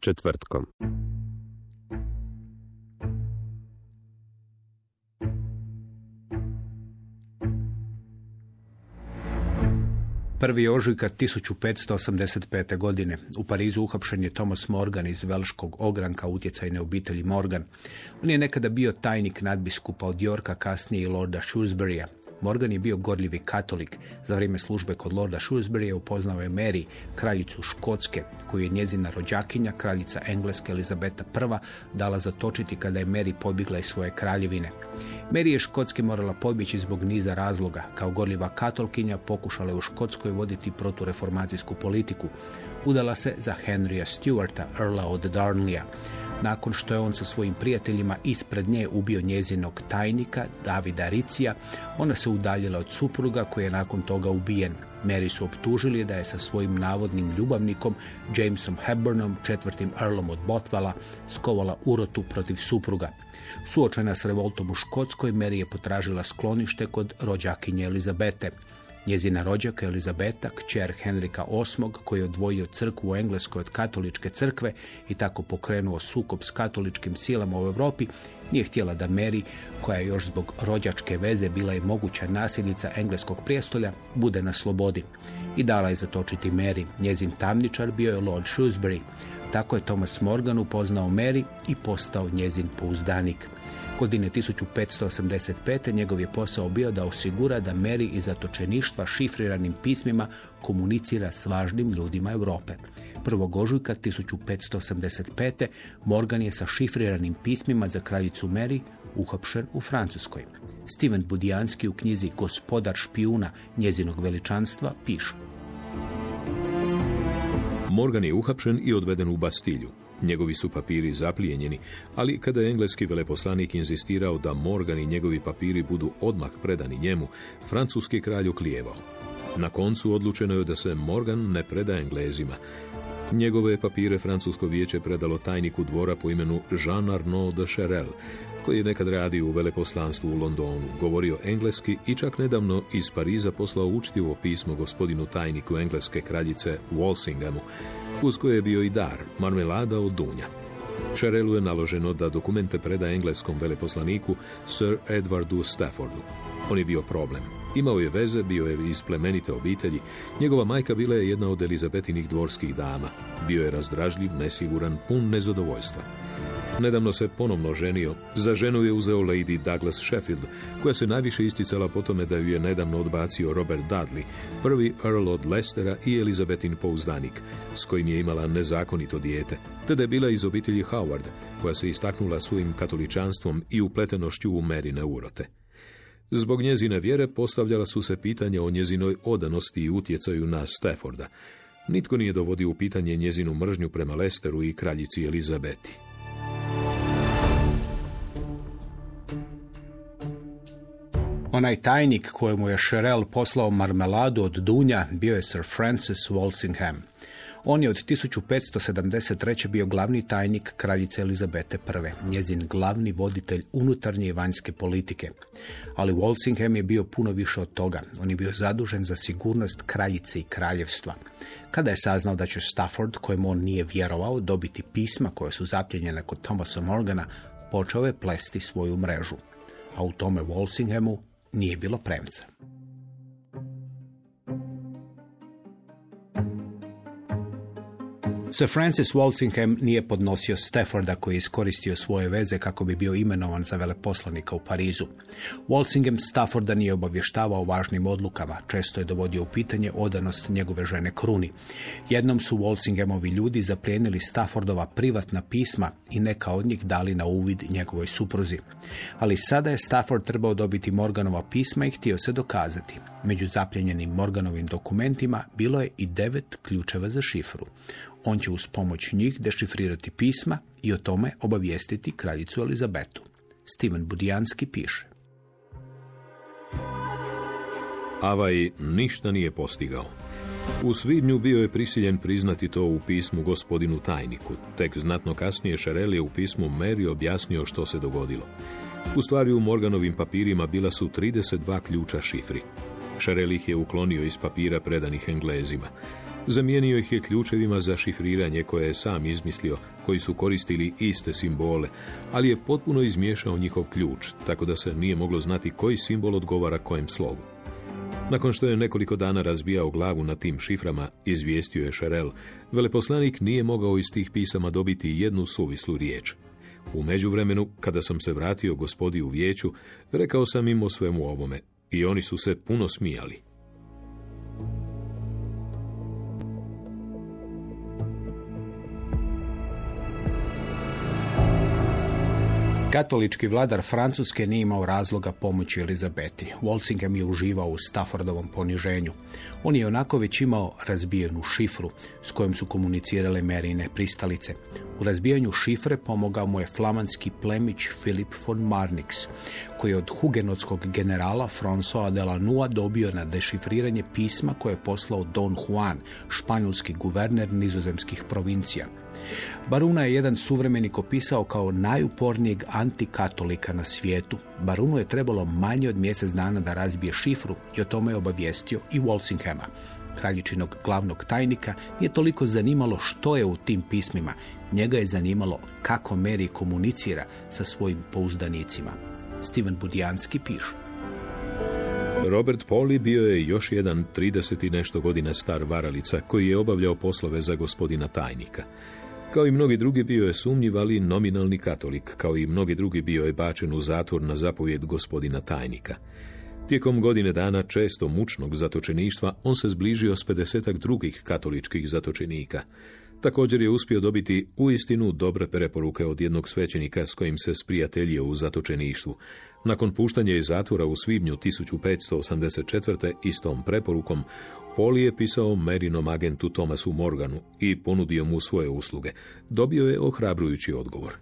Četvrtkom. Prvi ožujka 1585. godine u Parizu uhapšen je Thomas Morgan iz Velškog ogranka utjecajne obitelji Morgan. On je nekada bio tajnik nadbiskupa od Yorka, kasnije i Lorda Shrewsburya, Morgan je bio gorljivi katolik. Za vrijeme službe kod Lorda Shrewsbury upoznao je Mary, kraljicu Škotske, koju je njezina rođakinja, kraljica Engleske Elizabeta I, dala zatočiti kada je Mary pobjegla iz svoje kraljevine. Mary je Škotske morala pobjeći zbog niza razloga. Kao gorljiva katolkinja pokušala je u Škotskoj voditi protureformacijsku politiku. Udala se za Henrya Stuarta, Earla od Darnleya nakon što je on sa svojim prijateljima ispred nje ubio njezinog tajnika Davida Ricija, ona se udaljila od supruga koji je nakon toga ubijen. Mary su optužili da je sa svojim navodnim ljubavnikom Jamesom Hepburnom, četvrtim Earlom od Bothwella, skovala urotu protiv supruga. Suočena s revoltom u Škotskoj, Mary je potražila sklonište kod rođakinje Elizabete. Njezina rođaka Elizabeta, kćer Henrika VIII, koji je odvojio crkvu u Engleskoj od katoličke crkve i tako pokrenuo sukob s katoličkim silama u Europi, nije htjela da Mary, koja je još zbog rođačke veze bila i moguća nasljednica engleskog prijestolja, bude na slobodi. I dala je zatočiti Mary. Njezin tamničar bio je Lord Shrewsbury. Tako je Thomas Morgan upoznao Mary i postao njezin pouzdanik. Godine 1585. njegov je posao bio da osigura da Mary iz zatočeništva šifriranim pismima komunicira s važnim ljudima Europe. 1. ožujka 1585. Morgan je sa šifriranim pismima za kraljicu Mary uhapšen u Francuskoj. Steven Budijanski u knjizi Gospodar špijuna njezinog veličanstva piše. Morgan je uhapšen i odveden u Bastilju. Njegovi su papiri zaplijenjeni, ali kada je engleski veleposlanik inzistirao da Morgan i njegovi papiri budu odmah predani njemu, francuski kralj oklijevao. Na koncu odlučeno je da se Morgan ne preda Englezima. Njegove papire francusko vijeće predalo tajniku dvora po imenu Jean Arnaud de Cherel, koji je nekad radio u veleposlanstvu u Londonu, govorio engleski i čak nedavno iz Pariza poslao učtivo pismo gospodinu tajniku engleske kraljice Walsinghamu, uz koje je bio i dar, marmelada od dunja. Šarelu je naloženo da dokumente preda engleskom veleposlaniku Sir Edwardu Staffordu. On je bio problem. Imao je veze, bio je iz plemenite obitelji. Njegova majka bila je jedna od Elizabetinih dvorskih dama. Bio je razdražljiv, nesiguran, pun nezadovoljstva. Nedavno se ponovno ženio. Za ženu je uzeo Lady Douglas Sheffield, koja se najviše isticala po tome da ju je nedavno odbacio Robert Dudley, prvi Earl od Leicestera i Elizabetin pouzdanik, s kojim je imala nezakonito dijete, te da je bila iz obitelji Howard, koja se istaknula svojim katoličanstvom i upletenošću u Merine urote. Zbog njezine vjere postavljala su se pitanja o njezinoj odanosti i utjecaju na Stafforda. Nitko nije dovodio u pitanje njezinu mržnju prema Lesteru i kraljici Elizabeti. Onaj tajnik kojemu je Sherell poslao marmeladu od dunja bio je Sir Francis Walsingham. On je od 1573. bio glavni tajnik kraljice Elizabete I, njezin glavni voditelj unutarnje i vanjske politike. Ali Walsingham je bio puno više od toga. On je bio zadužen za sigurnost kraljice i kraljevstva. Kada je saznao da će Stafford, kojemu on nije vjerovao, dobiti pisma koje su zapljenjene kod Thomasa Morgana, počeo je plesti svoju mrežu. A u tome Walsinghamu nije bilo premca. Sir Francis Walsingham nije podnosio Stafforda koji je iskoristio svoje veze kako bi bio imenovan za veleposlanika u Parizu. Walsingham Stafforda nije obavještavao o važnim odlukama, često je dovodio u pitanje odanost njegove žene Kruni. Jednom su Walsinghamovi ljudi zaplijenili Staffordova privatna pisma i neka od njih dali na uvid njegovoj supruzi. Ali sada je Stafford trebao dobiti Morganova pisma i htio se dokazati. Među zapljenjenim Morganovim dokumentima bilo je i devet ključeva za šifru. On će uz pomoć njih dešifrirati pisma i o tome obavijestiti kraljicu Elizabetu. Steven Budijanski piše. Avaj ništa nije postigao. U svibnju bio je prisiljen priznati to u pismu gospodinu tajniku. Tek znatno kasnije Šarel je u pismu Mary objasnio što se dogodilo. U stvari u Morganovim papirima bila su 32 ključa šifri. Šarel ih je uklonio iz papira predanih Englezima. Zamijenio ih je ključevima za šifriranje koje je sam izmislio, koji su koristili iste simbole, ali je potpuno izmiješao njihov ključ, tako da se nije moglo znati koji simbol odgovara kojem slovu. Nakon što je nekoliko dana razbijao glavu na tim šiframa, izvijestio je Šarel, veleposlanik nije mogao iz tih pisama dobiti jednu suvislu riječ. U međuvremenu, kada sam se vratio gospodi u vijeću, rekao sam im o svemu ovome i oni su se puno smijali. Katolički vladar Francuske nije imao razloga pomoći Elizabeti. Walsingham je uživao u Staffordovom poniženju. On je onako već imao razbijenu šifru s kojom su komunicirale Merine pristalice. U razbijanju šifre pomogao mu je flamanski plemić Philip von Marnix, koji je od hugenotskog generala François de Lanua dobio na dešifriranje pisma koje je poslao Don Juan, španjolski guverner nizozemskih provincija. Baruna je jedan suvremenik opisao kao najupornijeg antikatolika na svijetu. Barunu je trebalo manje od mjesec dana da razbije šifru i o tome je obavijestio i Walsinghama. Kraljičinog glavnog tajnika nije toliko zanimalo što je u tim pismima. Njega je zanimalo kako Mary komunicira sa svojim pouzdanicima. Steven Budijanski piše. Robert Poli bio je još jedan 30 i nešto godina star varalica koji je obavljao poslove za gospodina tajnika. Kao i mnogi drugi bio je sumnjiv, ali nominalni katolik, kao i mnogi drugi bio je bačen u zatvor na zapovjed gospodina tajnika. Tijekom godine dana često mučnog zatočeništva on se zbližio s 50 drugih katoličkih zatočenika. Također je uspio dobiti uistinu dobre preporuke od jednog svećenika s kojim se sprijateljio u zatočeništvu. Nakon puštanja iz zatvora u svibnju 1584. istom preporukom, Poli je pisao Merinom agentu Thomasu Morganu i ponudio mu svoje usluge. Dobio je ohrabrujući odgovor.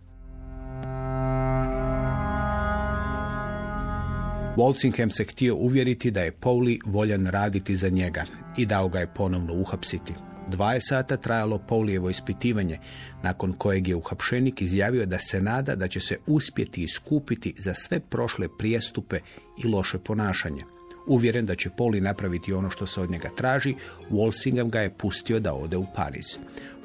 Walsingham se htio uvjeriti da je Pauli voljan raditi za njega i dao ga je ponovno uhapsiti. Dva je sata trajalo Paulijevo ispitivanje, nakon kojeg je uhapšenik izjavio da se nada da će se uspjeti iskupiti za sve prošle prijestupe i loše ponašanje. Uvjeren da će Poli napraviti ono što se od njega traži, Walsingham ga je pustio da ode u Pariz.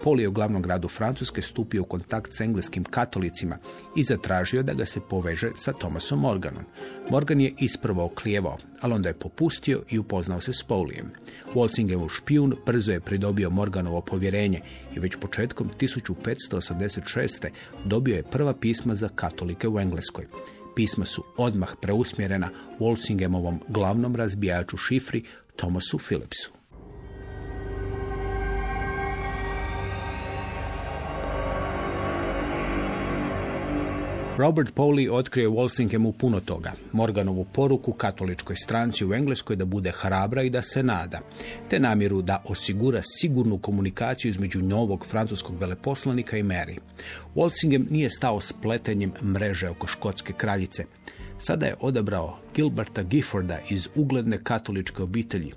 Poli je u glavnom gradu Francuske stupio u kontakt s engleskim katolicima i zatražio da ga se poveže sa Thomasom Morganom. Morgan je isprvo oklijevao, ali onda je popustio i upoznao se s Polijem. Walsinghamov špijun brzo je pridobio Morganovo povjerenje i već početkom 1586. dobio je prva pisma za katolike u Engleskoj. Pisma su odmah preusmjerena Walsinghamovom glavnom razbijaču šifri Thomasu Phillipsu. Robert Pauli otkrio Walsinghamu puno toga. Morganovu poruku katoličkoj stranci u Engleskoj da bude hrabra i da se nada, te namjeru da osigura sigurnu komunikaciju između novog francuskog veleposlanika i Mary. Walsingham nije stao s pletenjem mreže oko škotske kraljice. Sada je odabrao Gilberta Gifforda iz ugledne katoličke obitelji.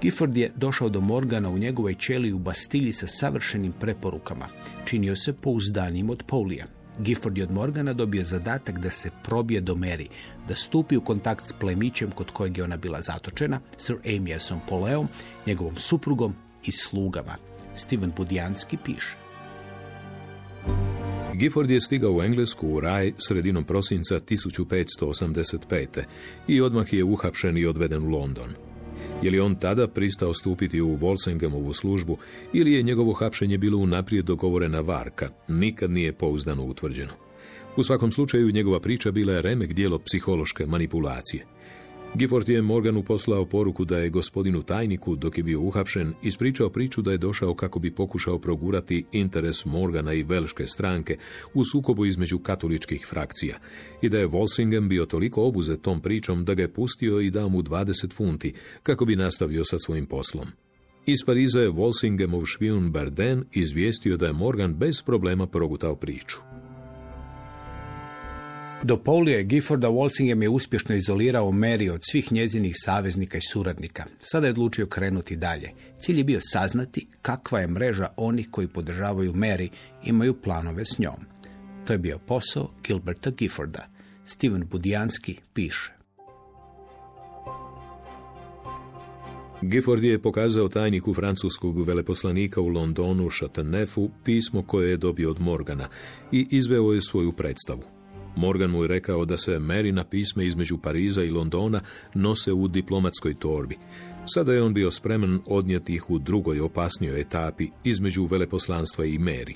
Gifford je došao do Morgana u njegovoj ćeli u Bastilji sa savršenim preporukama. Činio se pouzdanijim od Paulija. Gifford je od Morgana dobio zadatak da se probije do Mary, da stupi u kontakt s plemićem kod kojeg je ona bila zatočena, Sir Amiasom Poleom, njegovom suprugom i slugama. Steven Budijanski piše. Gifford je stigao u Englesku u raj sredinom prosinca 1585. i odmah je uhapšen i odveden u London. Je li on tada pristao stupiti u Wolsingemovu službu ili je njegovo hapšenje bilo unaprijed dogovorena varka, nikad nije pouzdano utvrđeno. U svakom slučaju njegova priča bila je remek dijelo psihološke manipulacije. Gifford je Morganu poslao poruku da je gospodinu tajniku, dok je bio uhapšen, ispričao priču da je došao kako bi pokušao progurati interes Morgana i velške stranke u sukobu između katoličkih frakcija i da je Walsingham bio toliko obuzet tom pričom da ga je pustio i dao mu 20 funti kako bi nastavio sa svojim poslom. Iz Pariza je Walsinghamov špijun Barden izvijestio da je Morgan bez problema progutao priču. Do Paulija Gifforda Walsingham je uspješno izolirao Mary od svih njezinih saveznika i suradnika. Sada je odlučio krenuti dalje. Cilj je bio saznati kakva je mreža onih koji podržavaju Mary imaju planove s njom. To je bio posao Gilberta Gifforda. Steven Budijanski piše. Gifford je pokazao tajniku francuskog veleposlanika u Londonu, Chateaunefu, pismo koje je dobio od Morgana i izveo je svoju predstavu. Morgan mu je rekao da se Mary pisme između Pariza i Londona nose u diplomatskoj torbi. Sada je on bio spreman odnijeti ih u drugoj opasnijoj etapi između veleposlanstva i Mary.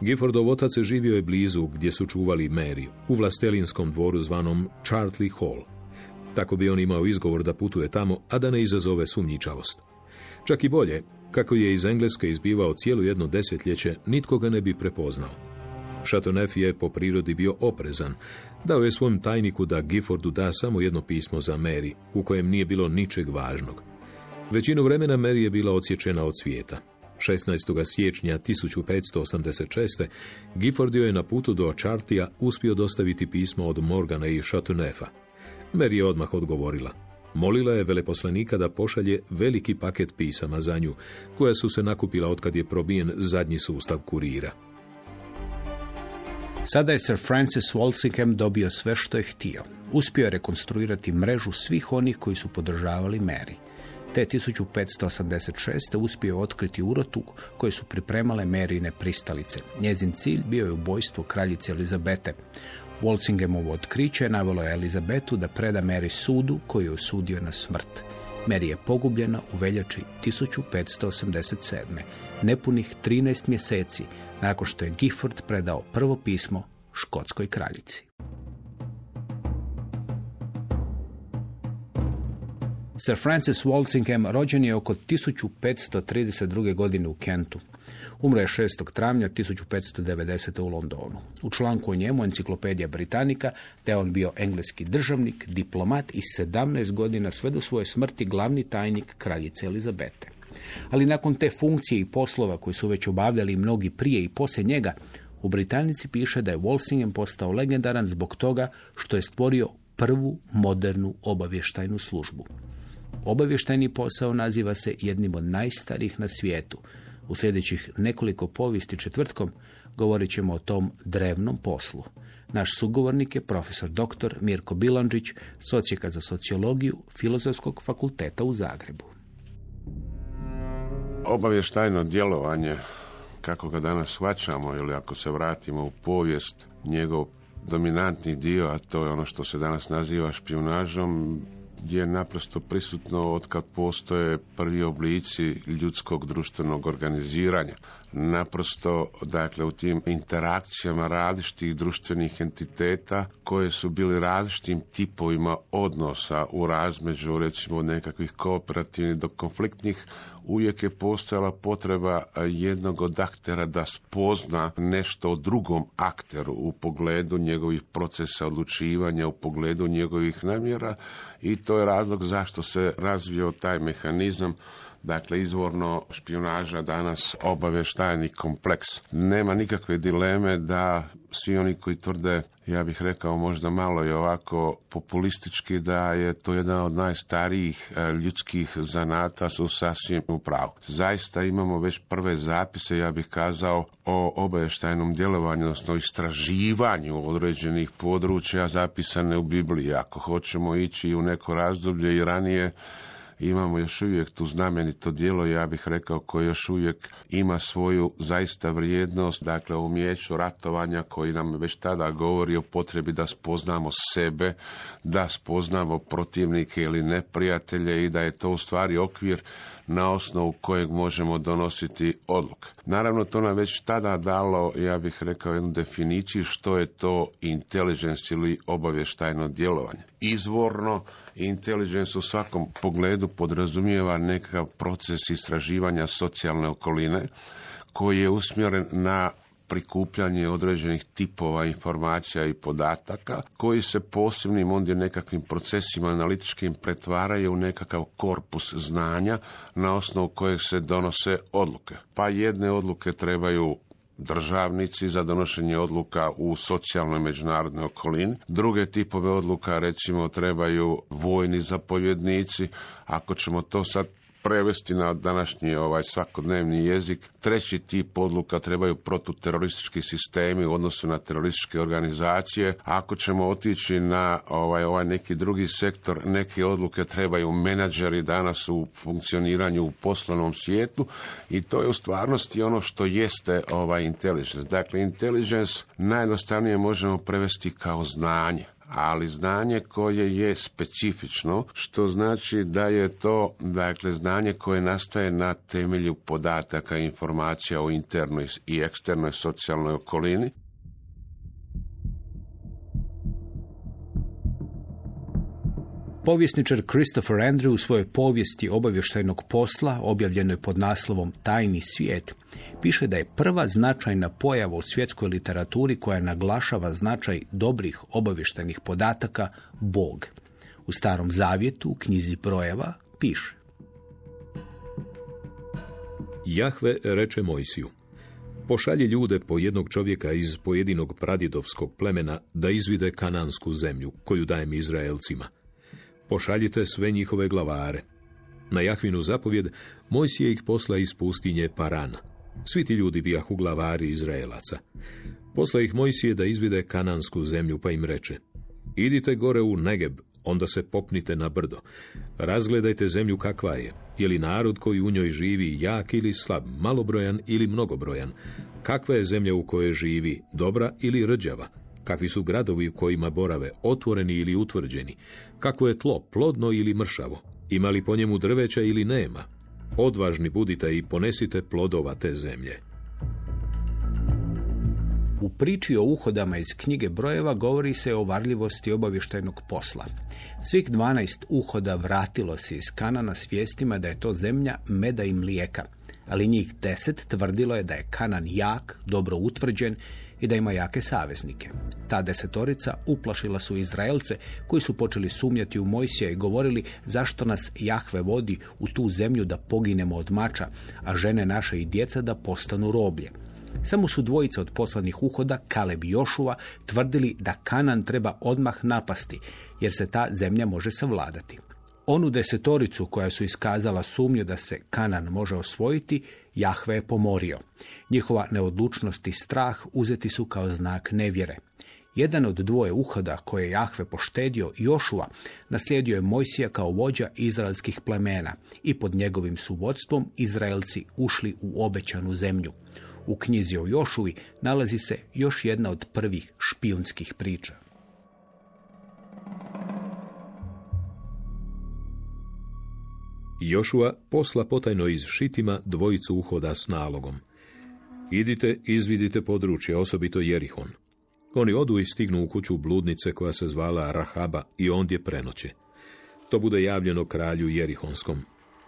Giffordov otac živio je blizu gdje su čuvali Mary, u vlastelinskom dvoru zvanom Chartley Hall. Tako bi on imao izgovor da putuje tamo, a da ne izazove sumnjičavost. Čak i bolje, kako je iz Engleske izbivao cijelo jedno desetljeće, nitko ga ne bi prepoznao. Chateauneuf je po prirodi bio oprezan. Dao je svom tajniku da Giffordu da samo jedno pismo za Mary, u kojem nije bilo ničeg važnog. Većinu vremena Mary je bila odsječena od svijeta. 16. siječnja 1586. Gifford je na putu do Chartija uspio dostaviti pismo od Morgana i Chateauneufa. Mary je odmah odgovorila. Molila je veleposlanika da pošalje veliki paket pisama za nju, koja su se nakupila otkad je probijen zadnji sustav kurira. Sada je Sir Francis Walsingham dobio sve što je htio. Uspio je rekonstruirati mrežu svih onih koji su podržavali Mary. Te 1586. uspio je otkriti urotu koje su pripremale Maryne pristalice. Njezin cilj bio je ubojstvo kraljice Elizabete. Walsinghamovo otkriće navelo je Elizabetu da preda Mary sudu koji je osudio na smrt. Mary je pogubljena u veljači 1587. Nepunih 13 mjeseci nakon što je Gifford predao prvo pismo škotskoj kraljici. Sir Francis Walsingham rođen je oko 1532. godine u Kentu. Umro je 6. travnja 1590. u Londonu. U članku o njemu enciklopedija Britanika je on bio engleski državnik, diplomat i 17 godina sve do svoje smrti glavni tajnik kraljice Elizabete. Ali nakon te funkcije i poslova koji su već obavljali mnogi prije i poslije njega, u Britanici piše da je Walsingham postao legendaran zbog toga što je stvorio prvu modernu obavještajnu službu. Obavještajni posao naziva se jednim od najstarijih na svijetu. U sljedećih nekoliko povijesti četvrtkom govorit ćemo o tom drevnom poslu. Naš sugovornik je profesor dr. Mirko Bilonđić, socijeka za sociologiju Filozofskog fakulteta u Zagrebu. Obavještajno djelovanje, kako ga danas shvaćamo, ili ako se vratimo u povijest, njegov dominantni dio, a to je ono što se danas naziva špionažom, je naprosto prisutno od kad postoje prvi oblici ljudskog društvenog organiziranja. Naprosto, dakle, u tim interakcijama različitih društvenih entiteta koje su bili različitim tipovima odnosa u razmeđu, recimo, nekakvih kooperativnih do konfliktnih uvijek je postojala potreba jednog od aktera da spozna nešto o drugom akteru u pogledu njegovih procesa odlučivanja, u pogledu njegovih namjera i to je razlog zašto se razvio taj mehanizam Dakle, izvorno špionaža danas obavještajni kompleks. Nema nikakve dileme da svi oni koji tvrde, ja bih rekao možda malo i ovako populistički, da je to jedan od najstarijih e, ljudskih zanata su sasvim u pravu. Zaista imamo već prve zapise, ja bih kazao, o obavještajnom djelovanju, odnosno istraživanju određenih područja zapisane u Bibliji. Ako hoćemo ići u neko razdoblje i ranije, imamo još uvijek tu znamenito djelo, ja bih rekao, koje još uvijek ima svoju zaista vrijednost, dakle umijeću ratovanja koji nam već tada govori o potrebi da spoznamo sebe, da spoznamo protivnike ili neprijatelje i da je to u stvari okvir na osnovu kojeg možemo donositi odluke. Naravno, to nam već tada dalo, ja bih rekao, jednu definiciju što je to intelligence ili obavještajno djelovanje. Izvorno, intelligence u svakom pogledu podrazumijeva nekakav proces istraživanja socijalne okoline koji je usmjeren na prikupljanje određenih tipova informacija i podataka koji se posebnim ondje nekakvim procesima analitičkim pretvaraju u nekakav korpus znanja na osnovu kojeg se donose odluke. Pa jedne odluke trebaju državnici za donošenje odluka u socijalnoj međunarodnoj okolini. Druge tipove odluka recimo trebaju vojni zapovjednici. Ako ćemo to sad prevesti na današnji ovaj svakodnevni jezik. Treći tip odluka trebaju protuteroristički sistemi u odnosu na terorističke organizacije. Ako ćemo otići na ovaj, ovaj neki drugi sektor, neke odluke trebaju menadžeri danas u funkcioniranju u poslovnom svijetu i to je u stvarnosti ono što jeste ovaj intelligence. Dakle, intelligence najjednostavnije možemo prevesti kao znanje ali znanje koje je specifično, što znači da je to dakle, znanje koje nastaje na temelju podataka i informacija o internoj i eksternoj socijalnoj okolini, Povjesničar Christopher Andrew u svojoj povijesti obavještajnog posla, objavljenoj pod naslovom Tajni svijet, piše da je prva značajna pojava u svjetskoj literaturi koja naglašava značaj dobrih obavještajnih podataka Bog. U starom zavjetu, u knjizi brojeva, piše. Jahve reče Mojsiju, pošalji ljude po jednog čovjeka iz pojedinog pradjedovskog plemena da izvide kanansku zemlju koju dajem Izraelcima – pošaljite sve njihove glavare. Na Jahvinu zapovjed Mojsije ih posla iz pustinje Parana. Svi ti ljudi bijahu glavari Izraelaca. Posla ih Mojsije da izvide kanansku zemlju, pa im reče, idite gore u Negeb, onda se popnite na brdo. Razgledajte zemlju kakva je, je li narod koji u njoj živi jak ili slab, malobrojan ili mnogobrojan, kakva je zemlja u kojoj živi, dobra ili rđava, kakvi su gradovi u kojima borave, otvoreni ili utvrđeni, kako je tlo, plodno ili mršavo, ima li po njemu drveća ili nema. Odvažni budite i ponesite plodova te zemlje. U priči o uhodama iz knjige brojeva govori se o varljivosti obavještajnog posla. Svih 12 uhoda vratilo se iz Kanana s vijestima da je to zemlja meda i mlijeka, ali njih deset tvrdilo je da je Kanan jak, dobro utvrđen i da ima jake saveznike. Ta desetorica uplašila su Izraelce koji su počeli sumnjati u Mojsija i govorili zašto nas Jahve vodi u tu zemlju da poginemo od mača, a žene naše i djeca da postanu roblje. Samo su dvojica od poslanih uhoda, Kaleb i Jošuva, tvrdili da Kanan treba odmah napasti, jer se ta zemlja može savladati. Onu desetoricu koja su iskazala sumnju da se Kanan može osvojiti, Jahve je pomorio. Njihova neodlučnost i strah uzeti su kao znak nevjere. Jedan od dvoje uhoda koje je Jahve poštedio, Jošua, naslijedio je Mojsija kao vođa izraelskih plemena i pod njegovim suvodstvom Izraelci ušli u obećanu zemlju. U knjizi o Jošuvi nalazi se još jedna od prvih špijunskih priča. Jošua posla potajno iz Šitima dvojicu uhoda s nalogom. Idite, izvidite područje, osobito Jerihon. Oni odu i stignu u kuću bludnice koja se zvala Rahaba i ondje prenoće. To bude javljeno kralju Jerihonskom.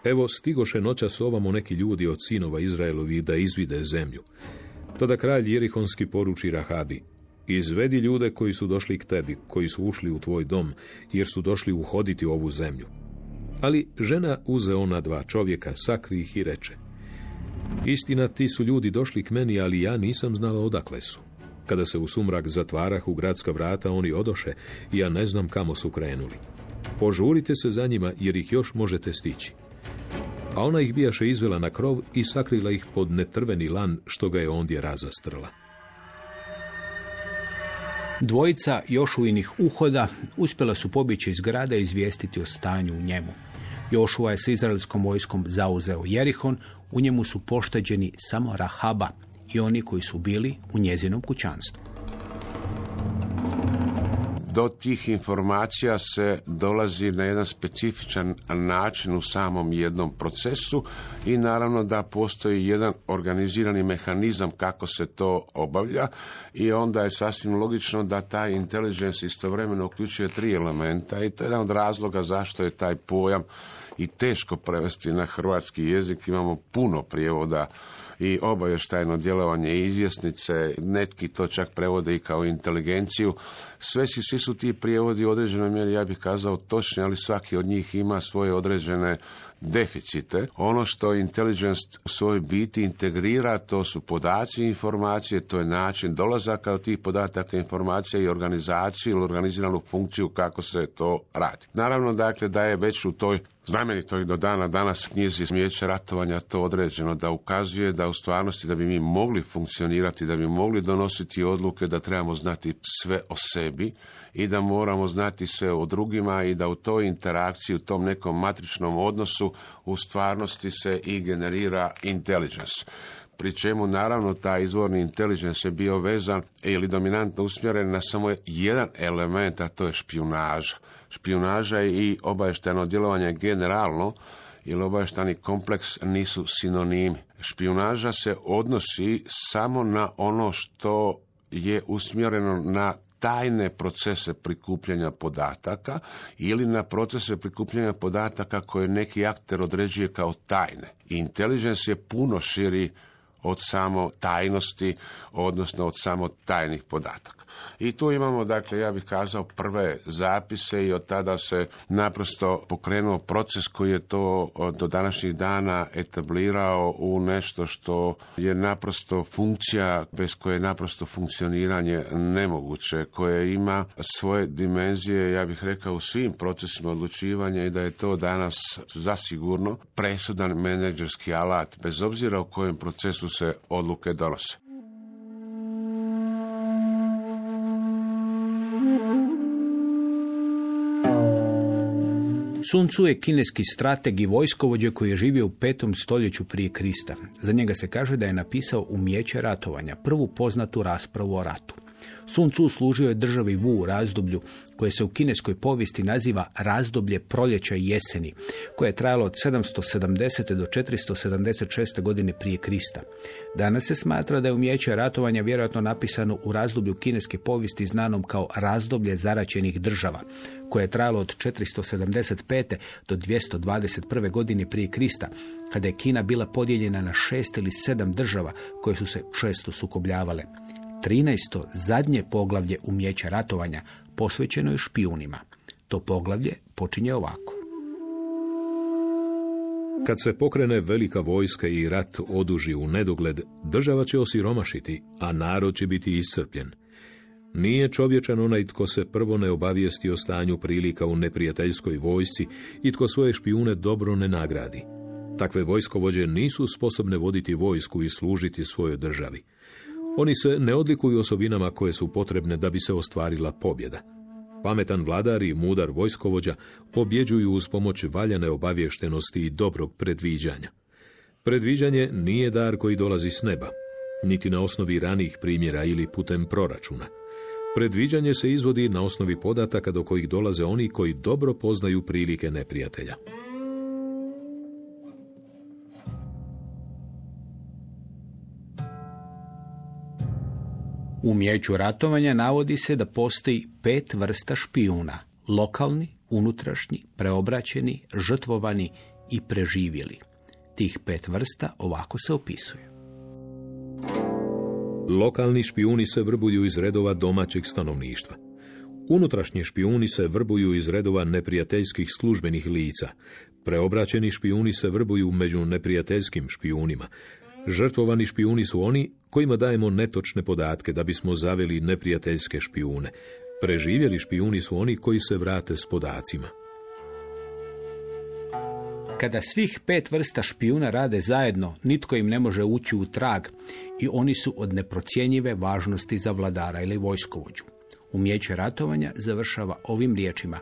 Evo, stigoše noća s ovamo neki ljudi od sinova Izraelovi da izvide zemlju. Tada kralj Jerihonski poruči Rahabi, izvedi ljude koji su došli k tebi, koji su ušli u tvoj dom, jer su došli uhoditi ovu zemlju. Ali žena uze ona dva čovjeka, sakri ih i reče. Istina, ti su ljudi došli k meni, ali ja nisam znala odakle su. Kada se u sumrak zatvarah u gradska vrata, oni odoše i ja ne znam kamo su krenuli. Požurite se za njima, jer ih još možete stići. A ona ih bijaše izvela na krov i sakrila ih pod netrveni lan, što ga je ondje razastrla. Dvojica Jošuinih uhoda uspjela su pobjeći iz grada i izvijestiti o stanju u njemu. Jošua je s izraelskom vojskom zauzeo Jerihon, u njemu su pošteđeni samo Rahaba i oni koji su bili u njezinom kućanstvu. Do tih informacija se dolazi na jedan specifičan način u samom jednom procesu i naravno da postoji jedan organizirani mehanizam kako se to obavlja i onda je sasvim logično da taj intelligence istovremeno uključuje tri elementa i to je jedan od razloga zašto je taj pojam i teško prevesti na hrvatski jezik. Imamo puno prijevoda i obavještajno djelovanje i izvjesnice, netki to čak prevode i kao inteligenciju. Sve si, svi su ti prijevodi u određenoj mjeri, ja bih kazao, točni, ali svaki od njih ima svoje određene deficite. Ono što intelligence u svojoj biti integrira, to su podaci informacije, to je način dolazaka od tih podataka informacija i organizaciju ili organiziranu funkciju kako se to radi. Naravno, dakle, da je već u toj znamenitoj do dana danas knjizi Smijeće ratovanja to određeno da ukazuje da u stvarnosti da bi mi mogli funkcionirati, da bi mogli donositi odluke, da trebamo znati sve o sebi i da moramo znati sve o drugima i da u toj interakciji, u tom nekom matričnom odnosu u stvarnosti se i generira intelligence pri čemu naravno taj izvorni intelligence je bio vezan ili dominantno usmjeren na samo jedan element, a to je špionaža. Špionaža i obavještajno djelovanje generalno ili obavještajni kompleks nisu sinonimi. Špionaža se odnosi samo na ono što je usmjereno na tajne procese prikupljanja podataka ili na procese prikupljanja podataka koje neki akter određuje kao tajne. Intelligence je puno širi od samo tajnosti, odnosno od samo tajnih podataka. I tu imamo, dakle, ja bih kazao, prve zapise i od tada se naprosto pokrenuo proces koji je to do današnjih dana etablirao u nešto što je naprosto funkcija bez koje je naprosto funkcioniranje nemoguće, koje ima svoje dimenzije, ja bih rekao, u svim procesima odlučivanja i da je to danas zasigurno presudan menedžerski alat, bez obzira u kojem procesu se odluke donose. Sun Tzu je kineski strateg i vojskovođe koji je živio u petom stoljeću prije Krista. Za njega se kaže da je napisao umjeće ratovanja, prvu poznatu raspravu o ratu. Sun Tzu služio je državi Wu u razdoblju koje se u kineskoj povijesti naziva razdoblje proljeća i jeseni, koje je trajalo od 770. do 476. godine prije Krista. Danas se smatra da je umjeće ratovanja vjerojatno napisano u razdoblju kineske povijesti znanom kao razdoblje zaraćenih država, koje je trajalo od 475. do 221. godine prije Krista, kada je Kina bila podijeljena na šest ili sedam država koje su se često sukobljavale. 13. zadnje poglavlje umjeća ratovanja posvećeno je špijunima. To poglavlje počinje ovako. Kad se pokrene velika vojska i rat oduži u nedogled, država će osiromašiti, a narod će biti iscrpljen. Nije čovječan onaj tko se prvo ne obavijesti o stanju prilika u neprijateljskoj vojsci i tko svoje špijune dobro ne nagradi. Takve vojskovođe nisu sposobne voditi vojsku i služiti svojoj državi. Oni se ne odlikuju osobinama koje su potrebne da bi se ostvarila pobjeda. Pametan vladar i mudar vojskovođa pobjeđuju uz pomoć valjane obavještenosti i dobrog predviđanja. Predviđanje nije dar koji dolazi s neba, niti na osnovi ranih primjera ili putem proračuna. Predviđanje se izvodi na osnovi podataka do kojih dolaze oni koji dobro poznaju prilike neprijatelja. U mječu ratovanja navodi se da postoji pet vrsta špijuna. Lokalni, unutrašnji, preobraćeni, žrtvovani i preživjeli. Tih pet vrsta ovako se opisuje. Lokalni špijuni se vrbuju iz redova domaćeg stanovništva. Unutrašnji špijuni se vrbuju iz redova neprijateljskih službenih lica. Preobraćeni špijuni se vrbuju među neprijateljskim špijunima. Žrtvovani špijuni su oni kojima dajemo netočne podatke da bismo zaveli neprijateljske špijune. Preživjeli špijuni su oni koji se vrate s podacima. Kada svih pet vrsta špijuna rade zajedno, nitko im ne može ući u trag i oni su od neprocjenjive važnosti za vladara ili vojskovođu. Umjeće ratovanja završava ovim riječima.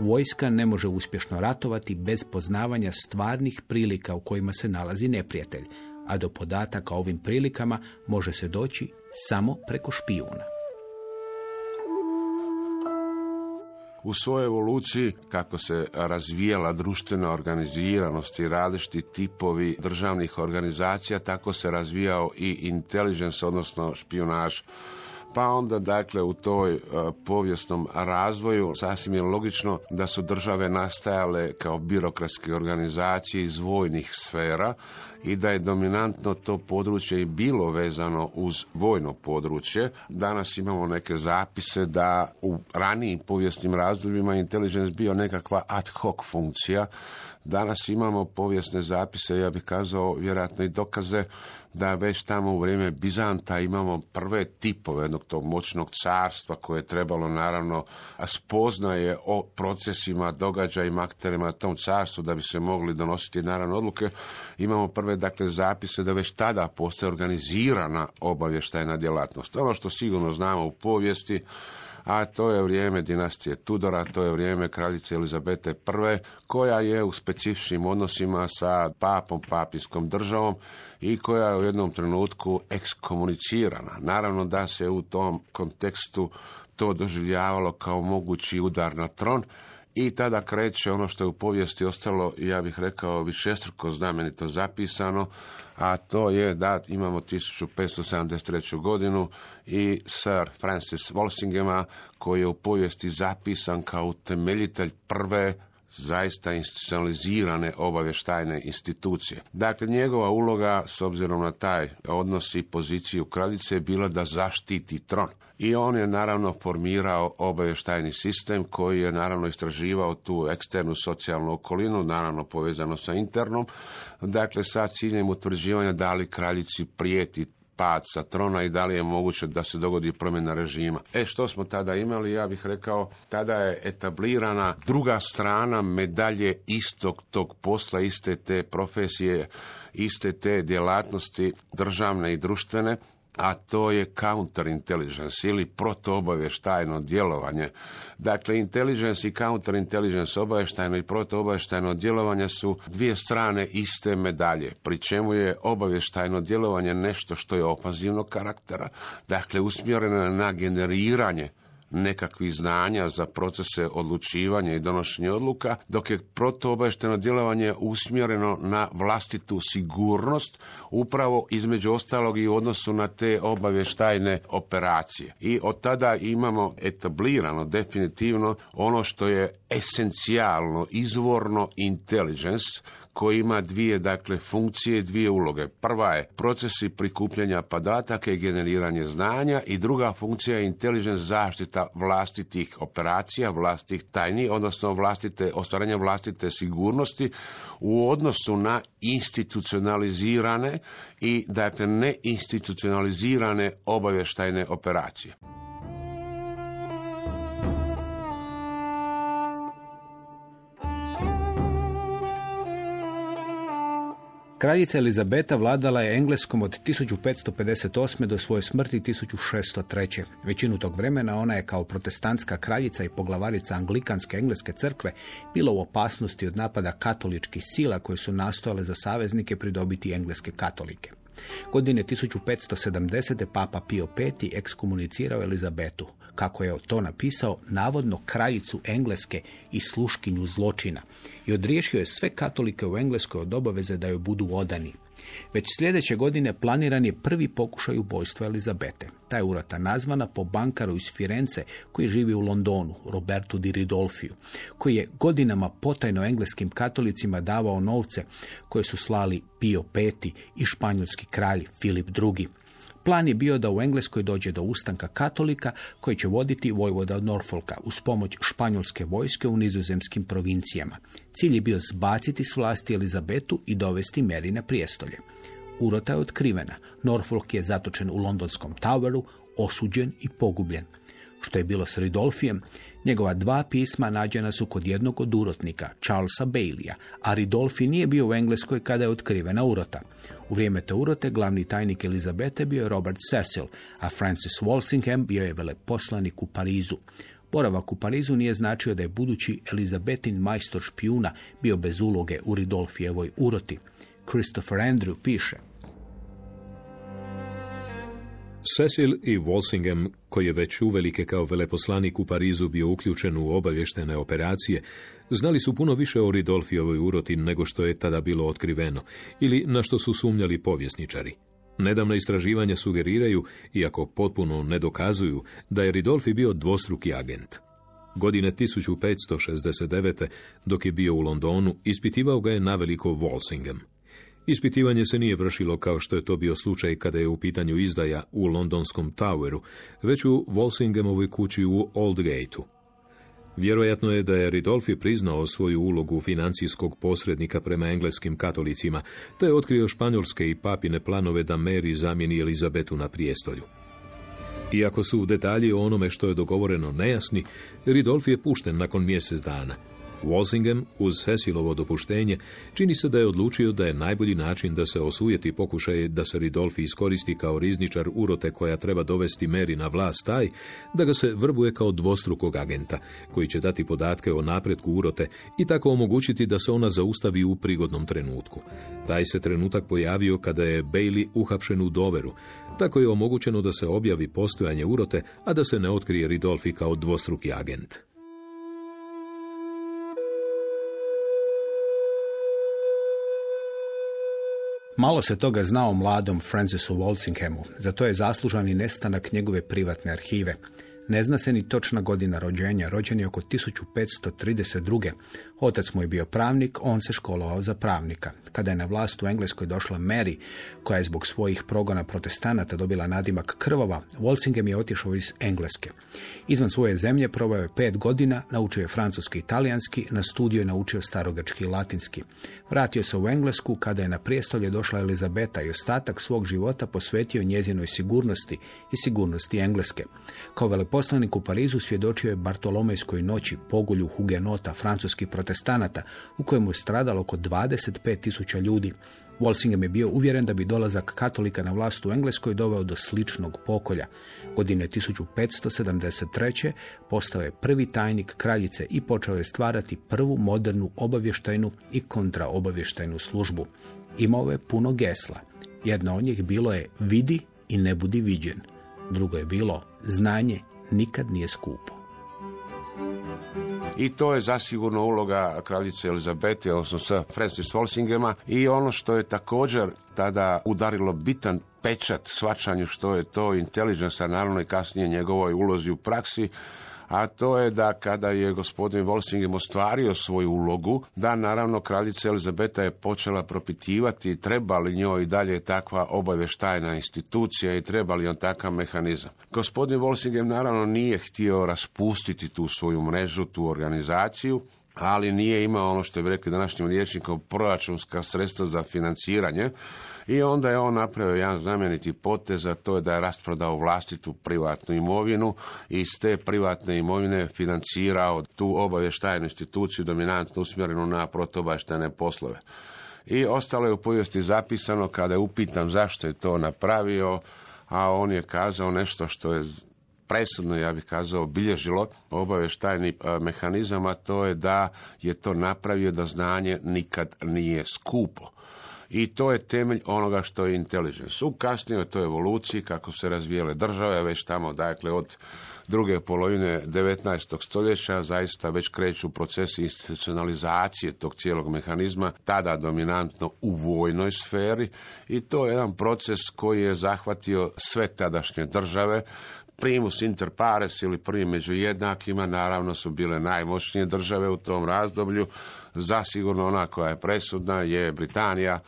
Vojska ne može uspješno ratovati bez poznavanja stvarnih prilika u kojima se nalazi neprijatelj, a do podataka ovim prilikama može se doći samo preko špijuna. U svojoj evoluciji, kako se razvijala društvena organiziranost i različiti tipovi državnih organizacija, tako se razvijao i intelligence, odnosno špionaž pa onda dakle u toj e, povijesnom razvoju sasvim je logično da su države nastajale kao birokratske organizacije iz vojnih sfera i da je dominantno to područje i bilo vezano uz vojno područje. Danas imamo neke zapise da u ranijim povijesnim razdobljima intelligence bio nekakva ad hoc funkcija. Danas imamo povijesne zapise, ja bih kazao vjerojatno i dokaze da već tamo u vrijeme Bizanta imamo prve tipove jednog tog moćnog carstva koje je trebalo naravno spoznaje o procesima, događajima, akterima na tom carstvu da bi se mogli donositi naravno odluke. Imamo prve dakle zapise da već tada postoje organizirana obavještajna djelatnost. Ono što sigurno znamo u povijesti a to je vrijeme dinastije Tudora, to je vrijeme kraljice Elizabete I, koja je u specifičnim odnosima sa papom, papijskom državom i koja je u jednom trenutku ekskomunicirana. Naravno da se u tom kontekstu to doživljavalo kao mogući udar na tron, i tada kreće ono što je u povijesti ostalo, ja bih rekao, višestruko znamenito zapisano, a to je da imamo 1573. godinu i Sir Francis Walsingema, koji je u povijesti zapisan kao utemeljitelj prve zaista institucionalizirane obavještajne institucije. Dakle, njegova uloga, s obzirom na taj odnos i poziciju kraljice, je bila da zaštiti tron. I on je naravno formirao obavještajni sistem koji je naravno istraživao tu eksternu socijalnu okolinu, naravno povezano sa internom, dakle sa ciljem utvrđivanja da li kraljici prijeti pad sa trona i da li je moguće da se dogodi promjena režima. E što smo tada imali, ja bih rekao, tada je etablirana druga strana medalje istog tog posla, iste te profesije, iste te djelatnosti državne i društvene, a to je counterintelligence ili protoobavještajno djelovanje. Dakle, intelligence i counterintelligence, obavještajno i protoobavještajno djelovanje su dvije strane iste medalje, pri čemu je obavještajno djelovanje nešto što je opazivnog karaktera, dakle usmjereno na generiranje nekakvih znanja za procese odlučivanja i donošenja odluka, dok je protuobavješteno djelovanje usmjereno na vlastitu sigurnost, upravo između ostalog i u odnosu na te obavještajne operacije. I od tada imamo etablirano definitivno ono što je esencijalno, izvorno intelligence, koji ima dvije dakle funkcije, dvije uloge. Prva je procesi prikupljanja podataka i generiranje znanja i druga funkcija je intelligence zaštita vlastitih operacija, vlastitih tajni, odnosno vlastite, ostvarenja vlastite sigurnosti u odnosu na institucionalizirane i dakle neinstitucionalizirane obavještajne operacije. Kraljica Elizabeta vladala je Engleskom od 1558. do svoje smrti 1603. Većinu tog vremena ona je kao protestantska kraljica i poglavarica anglikanske engleske crkve bila u opasnosti od napada katoličkih sila koje su nastojale za saveznike pridobiti engleske katolike. Godine 1570. papa Pio V. ekskomunicirao Elizabetu, kako je to napisao, navodno kraljicu Engleske i sluškinju zločina i odriješio je sve katolike u Engleskoj od obaveze da joj budu odani. Već sljedeće godine planiran je prvi pokušaj ubojstva Elizabete. Ta je urata nazvana po bankaru iz Firence koji živi u Londonu, Robertu di Ridolfiju, koji je godinama potajno engleskim katolicima davao novce koje su slali Pio V i španjolski kralj Filip II. Plan je bio da u Engleskoj dođe do ustanka katolika koji će voditi vojvoda od Norfolka uz pomoć španjolske vojske u nizozemskim provincijama. Cilj je bio zbaciti s vlasti Elizabetu i dovesti Mary na prijestolje. Urota je otkrivena. Norfolk je zatočen u londonskom Toweru, osuđen i pogubljen. Što je bilo s Ridolfijem, njegova dva pisma nađena su kod jednog od urotnika, Charlesa Baileya, a Ridolfi nije bio u Engleskoj kada je otkrivena urota. U vrijeme te urote glavni tajnik Elizabete bio je Robert Cecil, a Francis Walsingham bio je veleposlanik u Parizu. Boravak u Parizu nije značio da je budući Elizabetin majstor špijuna bio bez uloge u Ridolfijevoj uroti. Christopher Andrew piše. Cecil i Walsingham, koji je već uvelike kao veleposlanik u Parizu bio uključen u obavještene operacije, znali su puno više o Ridolfijovoj uroti nego što je tada bilo otkriveno, ili na što su sumnjali povjesničari. Nedavna istraživanja sugeriraju, iako potpuno ne dokazuju, da je Ridolfi bio dvostruki agent. Godine 1569. dok je bio u Londonu, ispitivao ga je naveliko Walsingham. Ispitivanje se nije vršilo kao što je to bio slučaj kada je u pitanju izdaja u londonskom Toweru, već u Walsinghamovoj kući u Aldgateu. Vjerojatno je da je Ridolfi priznao svoju ulogu financijskog posrednika prema engleskim katolicima, te je otkrio španjolske i papine planove da Mary zamijeni Elizabetu na prijestolju. Iako su detalji o onome što je dogovoreno nejasni, Ridolfi je pušten nakon mjesec dana. Walsingham, uz Cecilovo dopuštenje, čini se da je odlučio da je najbolji način da se osujeti pokušaj da se Ridolfi iskoristi kao rizničar urote koja treba dovesti Meri na vlast taj, da ga se vrbuje kao dvostrukog agenta, koji će dati podatke o napretku urote i tako omogućiti da se ona zaustavi u prigodnom trenutku. Taj se trenutak pojavio kada je Bailey uhapšen u doveru, tako je omogućeno da se objavi postojanje urote, a da se ne otkrije Ridolfi kao dvostruki agent. Malo se toga zna o mladom Francisu Walsinghamu, za to je zaslužan i nestanak njegove privatne arhive. Ne zna se ni točna godina rođenja, rođen je oko 1532. Otac mu je bio pravnik, on se školovao za pravnika. Kada je na vlast u Engleskoj došla Mary, koja je zbog svojih progona protestanata dobila nadimak krvava, Walsingham je otišao iz Engleske. Izvan svoje zemlje probao je pet godina, naučio je francuski i italijanski, na studiju je naučio starogački i latinski. Vratio se u Englesku kada je na prijestolje došla Elizabeta i ostatak svog života posvetio njezinoj sigurnosti i sigurnosti Engleske. Kao veleposlanik u Parizu svjedočio je Bartolomejskoj noći, pogulju hugenota, francuskih protestanata, u kojemu je stradalo oko 25 tisuća ljudi. Walsingham je bio uvjeren da bi dolazak katolika na vlast u Engleskoj doveo do sličnog pokolja. Godine 1573. postao je prvi tajnik kraljice i počeo je stvarati prvu modernu obavještajnu i kontraobavještajnu službu. Imao je puno gesla. Jedno od njih bilo je vidi i ne budi viđen. Drugo je bilo znanje nikad nije skupo. I to je zasigurno uloga kraljice Elizabete, odnosno sa Francis Walsinghama i ono što je također tada udarilo bitan pečat svačanju što je to inteligensa, naravno i kasnije njegovoj ulozi u praksi, a to je da kada je gospodin Volsingem ostvario svoju ulogu, da naravno kraljica Elizabeta je počela propitivati treba li njoj dalje takva obavještajna institucija i treba li on takav mehanizam. Gospodin Volsingem naravno nije htio raspustiti tu svoju mrežu, tu organizaciju, ali nije imao ono što bi rekli današnjim liječnikom proračunska sredstva za financiranje i onda je on napravio jedan znameniti potez, a to je da je rasprodao vlastitu privatnu imovinu i iz te privatne imovine financirao tu obavještajnu instituciju dominantno usmjerenu na protobaštene poslove. I ostalo je u povijesti zapisano kada je upitan zašto je to napravio, a on je kazao nešto što je presudno, ja bih kazao, obilježilo obavještajni mehanizam, a to je da je to napravio da znanje nikad nije skupo. I to je temelj onoga što je intelligence. U kasnijoj toj evoluciji, kako se razvijele države, već tamo, dakle, od druge polovine 19. stoljeća zaista već kreću procesi institucionalizacije tog cijelog mehanizma, tada dominantno u vojnoj sferi i to je jedan proces koji je zahvatio sve tadašnje države, primus inter pares ili prvi među jednakima, naravno su bile najmoćnije države u tom razdoblju. Zasigurno ona koja je presudna je Britanija,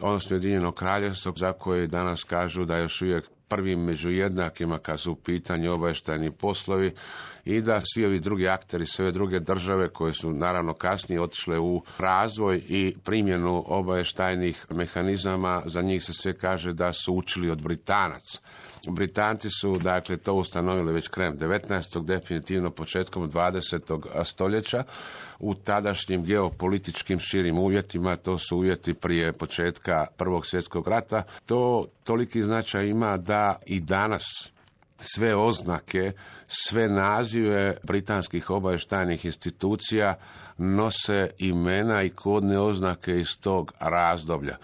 odnosno Ujedinjeno kraljevstvo, za koje danas kažu da još uvijek prvi među jednakima kad su u pitanju obavještajni poslovi i da svi ovi drugi akteri, sve druge države koje su naravno kasnije otišle u razvoj i primjenu obavještajnih mehanizama, za njih se sve kaže da su učili od Britanaca. Britanci su dakle to ustanovili već krajem 19. definitivno početkom 20. stoljeća u tadašnjim geopolitičkim širim uvjetima, to su uvjeti prije početka Prvog svjetskog rata. To toliki značaj ima da i danas sve oznake, sve nazive britanskih obavještajnih institucija nose imena i kodne oznake iz tog razdoblja.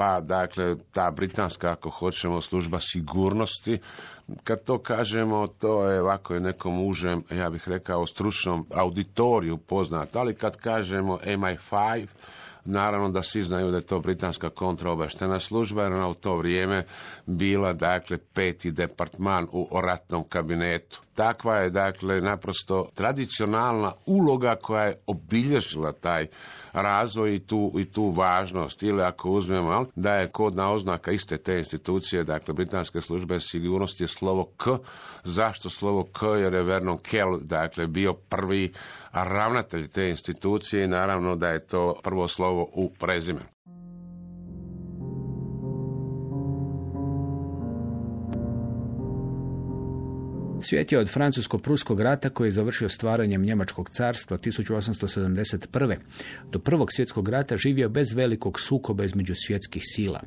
Pa, dakle, ta britanska, ako hoćemo, služba sigurnosti, kad to kažemo, to je ovako je nekom užem, ja bih rekao, stručnom auditoriju poznat, ali kad kažemo MI5, Naravno da svi znaju da je to britanska kontraobaštena služba, jer ona u to vrijeme bila, dakle, peti departman u ratnom kabinetu. Takva je, dakle, naprosto tradicionalna uloga koja je obilježila taj razvoj i tu, i tu važnost. Ili ako uzmemo da je kodna oznaka iste te institucije, dakle britanske službe sigurnosti je slovo K. Zašto slovo K? Jer je Vernon Kell dakle, bio prvi ravnatelj te institucije i naravno da je to prvo slovo u prezimenu. Svijet je od francusko-pruskog rata koji je završio stvaranjem Njemačkog carstva 1871. do Prvog svjetskog rata živio bez velikog sukoba između svjetskih sila.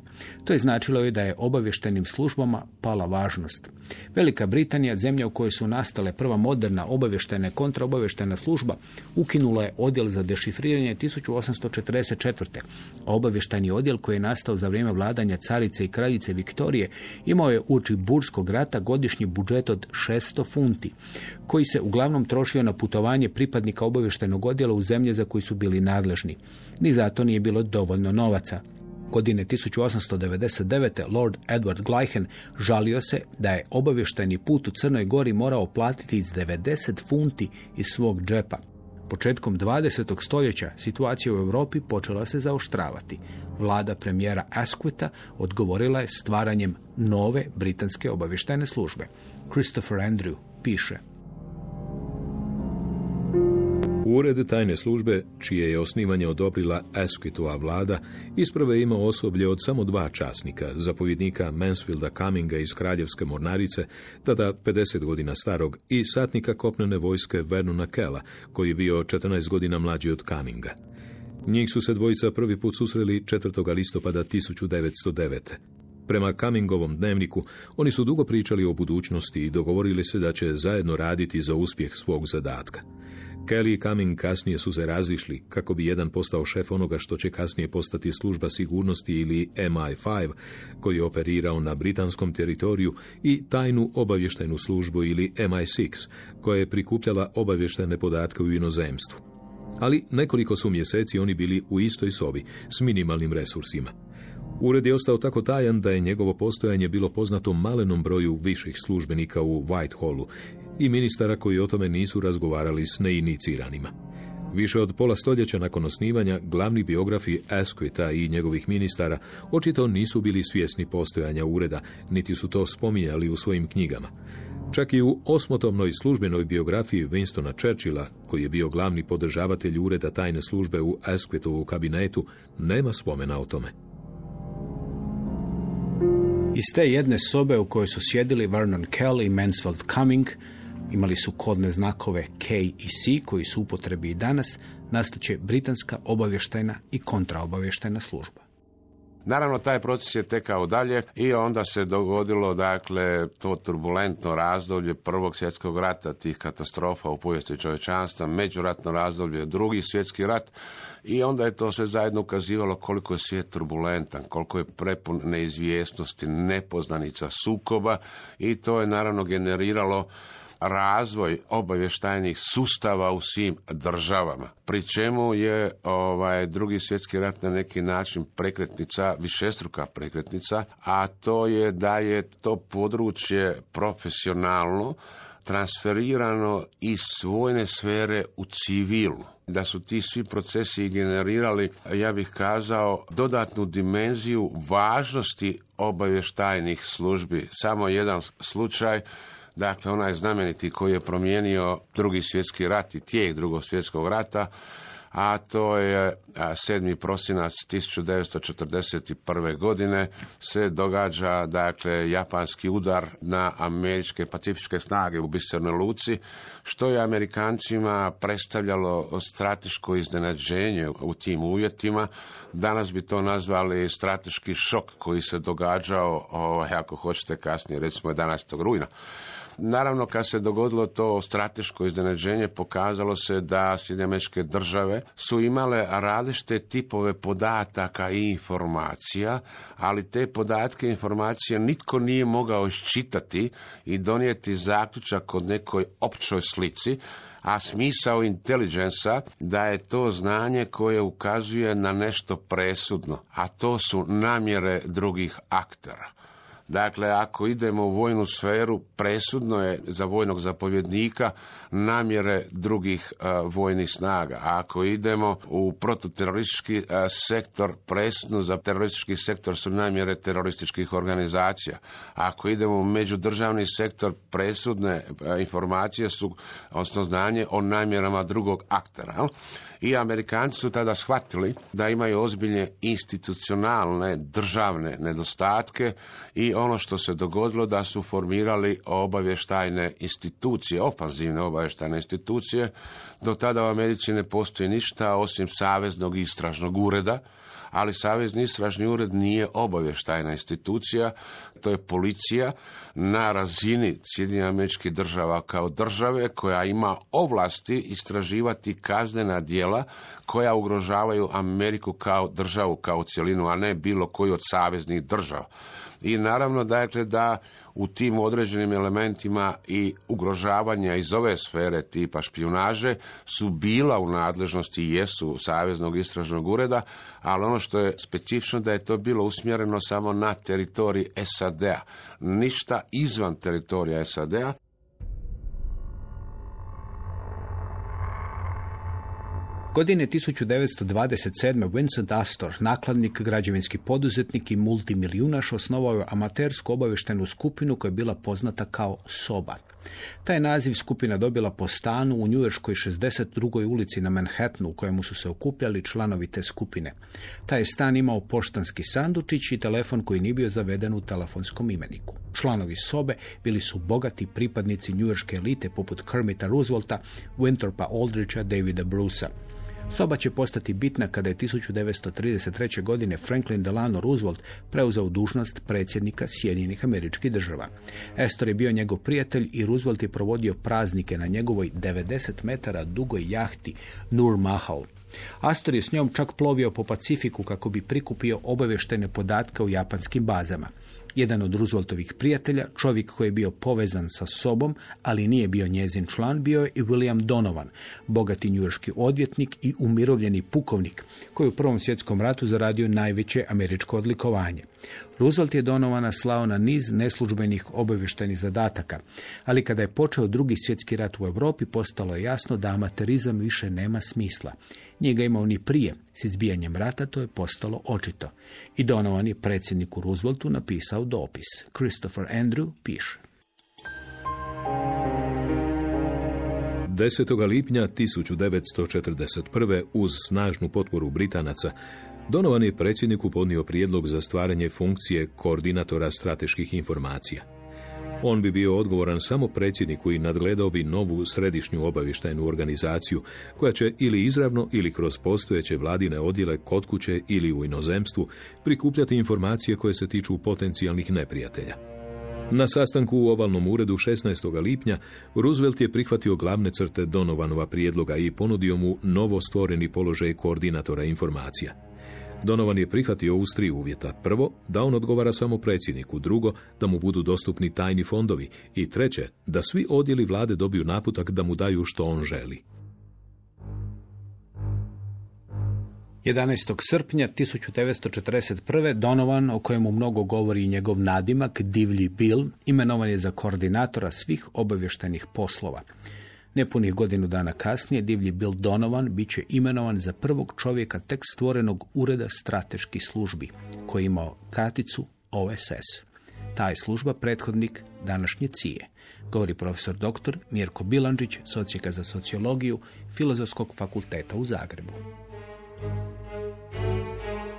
To je značilo i da je obavještenim službama pala važnost. Velika Britanija, zemlja u kojoj su nastale prva moderna obavještena kontraobavještena služba, ukinula je odjel za dešifriranje 1844. A obavješteni odjel koji je nastao za vrijeme vladanja carice i kraljice Viktorije imao je uči Burskog rata godišnji budžet od 600 funti, koji se uglavnom trošio na putovanje pripadnika obavještajnog odjela u zemlje za koji su bili nadležni. Ni zato nije bilo dovoljno novaca. Godine 1899. Lord Edward Gleichen žalio se da je obavještajni put u Crnoj Gori morao platiti iz 90 funti iz svog džepa. Početkom 20. stoljeća situacija u Europi počela se zaoštravati. Vlada premijera Asquita odgovorila je stvaranjem nove britanske obavještajne službe. Christopher Andrew piše. Ured tajne službe, čije je osnivanje odobrila Asquitova vlada, isprave ima osoblje od samo dva časnika, zapovjednika Mansfielda Cumminga iz Kraljevske mornarice, tada 50 godina starog, i satnika kopnene vojske Vernona Kella, koji je bio 14 godina mlađi od Cumminga. Njih su se dvojica prvi put susreli 4. listopada 1909. Prema Cummingovom dnevniku, oni su dugo pričali o budućnosti i dogovorili se da će zajedno raditi za uspjeh svog zadatka. Kelly i Cumming kasnije su se razišli kako bi jedan postao šef onoga što će kasnije postati služba sigurnosti ili MI5 koji je operirao na britanskom teritoriju i tajnu obavještajnu službu ili MI6 koja je prikupljala obavještajne podatke u inozemstvu. Ali nekoliko su mjeseci oni bili u istoj sobi s minimalnim resursima. Ured je ostao tako tajan da je njegovo postojanje bilo poznato malenom broju viših službenika u Whitehallu i ministara koji o tome nisu razgovarali s neiniciranim. Više od pola stoljeća nakon osnivanja, glavni biografi Asquita i njegovih ministara očito nisu bili svjesni postojanja ureda, niti su to spominjali u svojim knjigama. Čak i u osmotomnoj službenoj biografiji Winstona Churchilla, koji je bio glavni podržavatelj ureda tajne službe u Asquitovu kabinetu, nema spomena o tome. Iz te jedne sobe u kojoj su sjedili Vernon Kelly i Mansfield Cumming, imali su kodne znakove K i C koji su upotrebi i danas, nastaće britanska obavještajna i kontraobavještajna služba. Naravno, taj proces je tekao dalje i onda se dogodilo, dakle, to turbulentno razdoblje prvog svjetskog rata, tih katastrofa u povijesti čovječanstva, međuratno razdoblje, drugi svjetski rat i onda je to sve zajedno ukazivalo koliko je svijet turbulentan, koliko je prepun neizvjesnosti, nepoznanica, sukoba i to je naravno generiralo razvoj obavještajnih sustava u svim državama. Pri čemu je ovaj drugi svjetski rat na neki način prekretnica, višestruka prekretnica, a to je da je to područje profesionalno transferirano iz vojne sfere u civilnu. Da su ti svi procesi generirali, ja bih kazao, dodatnu dimenziju važnosti obavještajnih službi. Samo jedan slučaj Dakle, onaj znameniti koji je promijenio drugi svjetski rat i tijek drugog svjetskog rata, a to je 7. prosinac 1941. godine se događa dakle japanski udar na američke pacifičke snage u Bisernoj Luci, što je Amerikancima predstavljalo strateško iznenađenje u tim uvjetima. Danas bi to nazvali strateški šok koji se događao, ovaj, ako hoćete kasnije, recimo 11. rujna. Naravno, kad se dogodilo to strateško iznenađenje, pokazalo se da Sjedinjamečke države su imale različite tipove podataka i informacija, ali te podatke i informacije nitko nije mogao iščitati i donijeti zaključak od nekoj općoj slici, a smisao inteligensa da je to znanje koje ukazuje na nešto presudno, a to su namjere drugih aktera. Dakle, ako idemo u vojnu sferu, presudno je za vojnog zapovjednika namjere drugih e, vojnih snaga. A ako idemo u protuteroristički uh, sektor, presudno za teroristički sektor su namjere terorističkih organizacija. A ako idemo u međudržavni sektor, presudne e, informacije su, odnosno znanje o namjerama drugog aktera. I Amerikanci su tada shvatili da imaju ozbiljne institucionalne državne nedostatke i ono što se dogodilo da su formirali obavještajne institucije, ofanzivne obavještajne institucije. Do tada u Americi ne postoji ništa osim Saveznog istražnog ureda, ali Savezni istražni ured nije obavještajna institucija, to je policija na razini Sjedinjenih američkih država kao države koja ima ovlasti istraživati kaznena djela koja ugrožavaju Ameriku kao državu, kao cjelinu, a ne bilo koji od saveznih država. I naravno dakle da u tim određenim elementima i ugrožavanja iz ove sfere tipa špionaže su bila u nadležnosti i jesu Saveznog istražnog ureda, ali ono što je specifično da je to bilo usmjereno samo na teritorij SAD-a, ništa izvan teritorija SAD-a, Godine 1927. Vincent Astor, nakladnik, građevinski poduzetnik i multimilijunaš, osnovao je amatersku obavještenu skupinu koja je bila poznata kao SOBA. Taj naziv skupina dobila po stanu u Njujorskoj 62. ulici na Manhattanu u kojemu su se okupljali članovi te skupine. Taj je stan imao poštanski sandučić i telefon koji nije bio zaveden u telefonskom imeniku. Članovi sobe bili su bogati pripadnici njujorske elite poput Kermita Roosevelta, Winthropa Aldricha, Davida Brucea. Soba će postati bitna kada je 1933. godine Franklin Delano Roosevelt preuzeo dužnost predsjednika Sjedinjenih američkih država. Estor je bio njegov prijatelj i Roosevelt je provodio praznike na njegovoj 90 metara dugoj jahti Nur Mahal. Astor je s njom čak plovio po Pacifiku kako bi prikupio obavještene podatke u japanskim bazama. Jedan od Rooseveltovih prijatelja, čovjek koji je bio povezan sa sobom, ali nije bio njezin član, bio je i William Donovan, bogati njujorski odvjetnik i umirovljeni pukovnik, koji u Prvom svjetskom ratu zaradio najveće američko odlikovanje. Roosevelt je Donovana slao na niz neslužbenih obavještajnih zadataka, ali kada je počeo drugi svjetski rat u Europi, postalo je jasno da amaterizam više nema smisla. Nije ga imao ni prije. S izbijanjem rata to je postalo očito. I Donovan je predsjedniku Rooseveltu napisao dopis. Christopher Andrew piše. 10. lipnja 1941. uz snažnu potporu Britanaca Donovan je predsjedniku podnio prijedlog za stvaranje funkcije koordinatora strateških informacija. On bi bio odgovoran samo predsjedniku i nadgledao bi novu središnju obavještajnu organizaciju koja će ili izravno ili kroz postojeće vladine odjele kod kuće ili u inozemstvu prikupljati informacije koje se tiču potencijalnih neprijatelja. Na sastanku u ovalnom uredu 16. lipnja Roosevelt je prihvatio glavne crte Donovanova prijedloga i ponudio mu novo stvoreni položaj koordinatora informacija. Donovan je prihvatio uz tri uvjeta. Prvo, da on odgovara samo predsjedniku. Drugo, da mu budu dostupni tajni fondovi. I treće, da svi odjeli vlade dobiju naputak da mu daju što on želi. 11. srpnja 1941. Donovan, o kojemu mnogo govori i njegov nadimak, Divlji Bill, imenovan je za koordinatora svih obavještajnih poslova. Nepunih godinu dana kasnije divlji Bill Donovan bit će imenovan za prvog čovjeka tek stvorenog ureda strateških službi, koji je imao kraticu OSS. Ta je služba prethodnik današnje cije, govori profesor dr. Mirko Bilandžić, socijeka za sociologiju Filozofskog fakulteta u Zagrebu.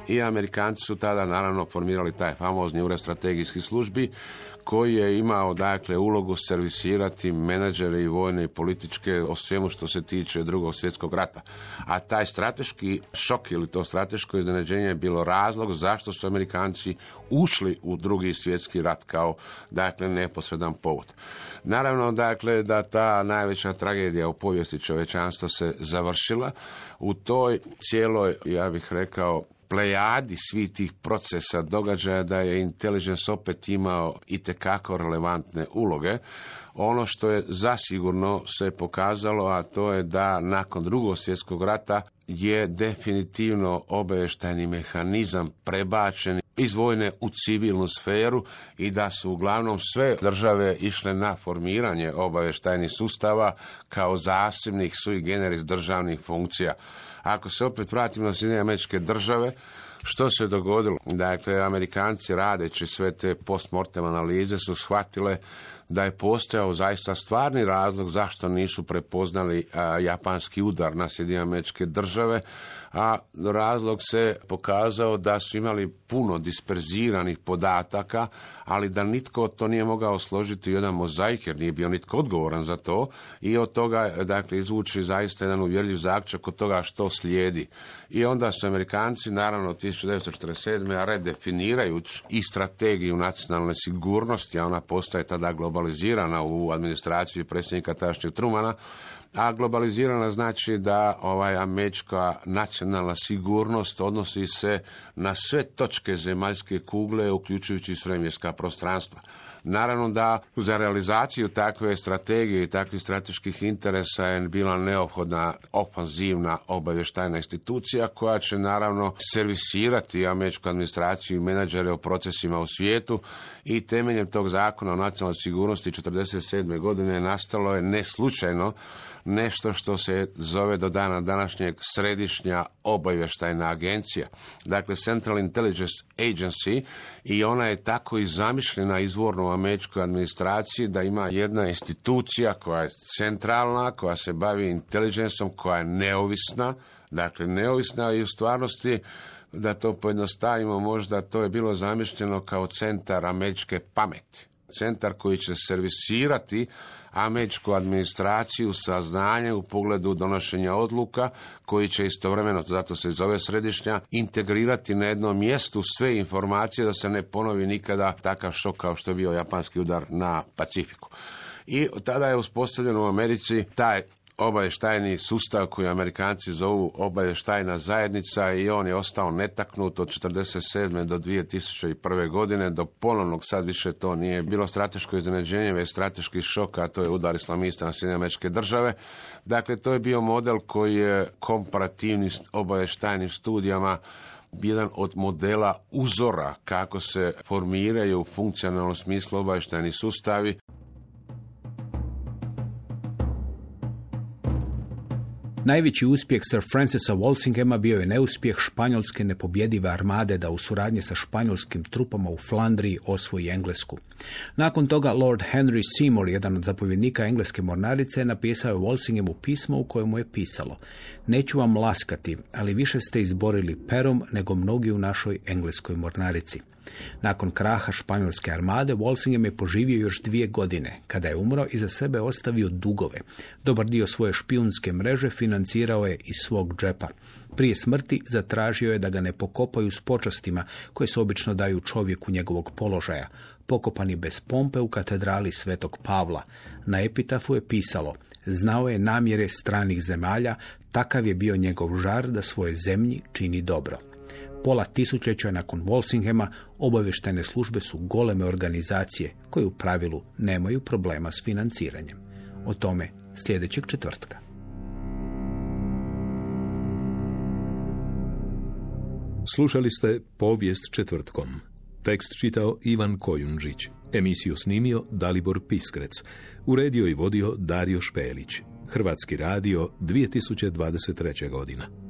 I Amerikanci su tada naravno formirali taj famozni ured strategijskih službi koji je imao dakle ulogu servisirati menadžere i vojne i političke o svemu što se tiče drugog svjetskog rata. A taj strateški šok ili to strateško iznenađenje je bilo razlog zašto su Amerikanci ušli u drugi svjetski rat kao dakle neposredan povod. Naravno dakle da ta najveća tragedija u povijesti čovečanstva se završila u toj cijeloj ja bih rekao plejadi svih tih procesa događaja da je Intelligence opet imao i tekako relevantne uloge. Ono što je zasigurno se pokazalo, a to je da nakon drugog svjetskog rata je definitivno obavještajni mehanizam prebačen iz vojne u civilnu sferu i da su uglavnom sve države išle na formiranje obavještajnih sustava kao zasebnih sui generis državnih funkcija. Ako se opet vratimo na Sjedinjene američke države, što se dogodilo? Dakle, Amerikanci radeći sve te postmortem analize su shvatile da je postojao zaista stvarni razlog zašto nisu prepoznali japanski udar na Sjedinjene američke države, a razlog se pokazao da su imali puno disperziranih podataka, ali da nitko to nije mogao složiti jedan mozaik, jer nije bio nitko odgovoran za to i od toga dakle, izvuči zaista jedan uvjerljiv zaključak od toga što slijedi. I onda su Amerikanci, naravno 1947. redefinirajući i strategiju nacionalne sigurnosti, a ona postaje tada globalizirana u administraciji predsjednika tadašnjeg Trumana, a globalizirana znači da ovaj američka nacionalna sigurnost odnosi se na sve točke zemaljske kugle, uključujući svemirska prostranstva. Naravno da za realizaciju takve strategije i takvih strateških interesa je bila neophodna ofanzivna obavještajna institucija koja će naravno servisirati američku administraciju i menadžere o procesima u svijetu i temeljem tog zakona o nacionalnoj sigurnosti 1947. godine nastalo je neslučajno nešto što se zove do dana današnjeg središnja obavještajna agencija. Dakle, Central Intelligence Agency i ona je tako i zamišljena izvorno u američkoj administraciji da ima jedna institucija koja je centralna, koja se bavi inteligensom, koja je neovisna, dakle neovisna i u stvarnosti da to pojednostavimo, možda to je bilo zamišljeno kao centar američke pameti. Centar koji će servisirati američku administraciju sa znanjem u pogledu donošenja odluka koji će istovremeno, zato se zove središnja, integrirati na jednom mjestu sve informacije da se ne ponovi nikada takav šok kao što je bio japanski udar na Pacifiku. I tada je uspostavljeno u Americi taj obavještajni sustav koji Amerikanci zovu obavještajna zajednica i on je ostao netaknut od 1947. do 2001. godine do ponovnog sad više to nije bilo strateško iznenađenje, već strateški šok, a to je udar islamista na Sjedinjene američke države. Dakle, to je bio model koji je komparativni obavještajnim studijama jedan od modela uzora kako se formiraju u funkcionalnom smislu obavještajni sustavi Najveći uspjeh Sir Francisa Walsinghama bio je neuspjeh španjolske nepobjedive armade da u suradnji sa španjolskim trupama u Flandriji osvoji Englesku. Nakon toga Lord Henry Seymour, jedan od zapovjednika engleske mornarice, napisao je Walsinghamu pismo u kojemu je pisalo Neću vam laskati, ali više ste izborili perom nego mnogi u našoj engleskoj mornarici. Nakon kraha španjolske armade, Walsingham je poživio još dvije godine. Kada je umro, iza sebe ostavio dugove. Dobar dio svoje špijunske mreže financirao je iz svog džepa. Prije smrti zatražio je da ga ne pokopaju s počastima koje se obično daju čovjeku njegovog položaja. Pokopan je bez pompe u katedrali Svetog Pavla. Na epitafu je pisalo Znao je namjere stranih zemalja, takav je bio njegov žar da svoje zemlji čini dobro pola tisućljeća nakon Walsinghama obavještajne službe su goleme organizacije koje u pravilu nemaju problema s financiranjem. O tome sljedećeg četvrtka. Slušali ste povijest četvrtkom. Tekst čitao Ivan Kojundžić. Emisiju snimio Dalibor Piskrec. Uredio i vodio Dario Špelić. Hrvatski radio 2023. godina.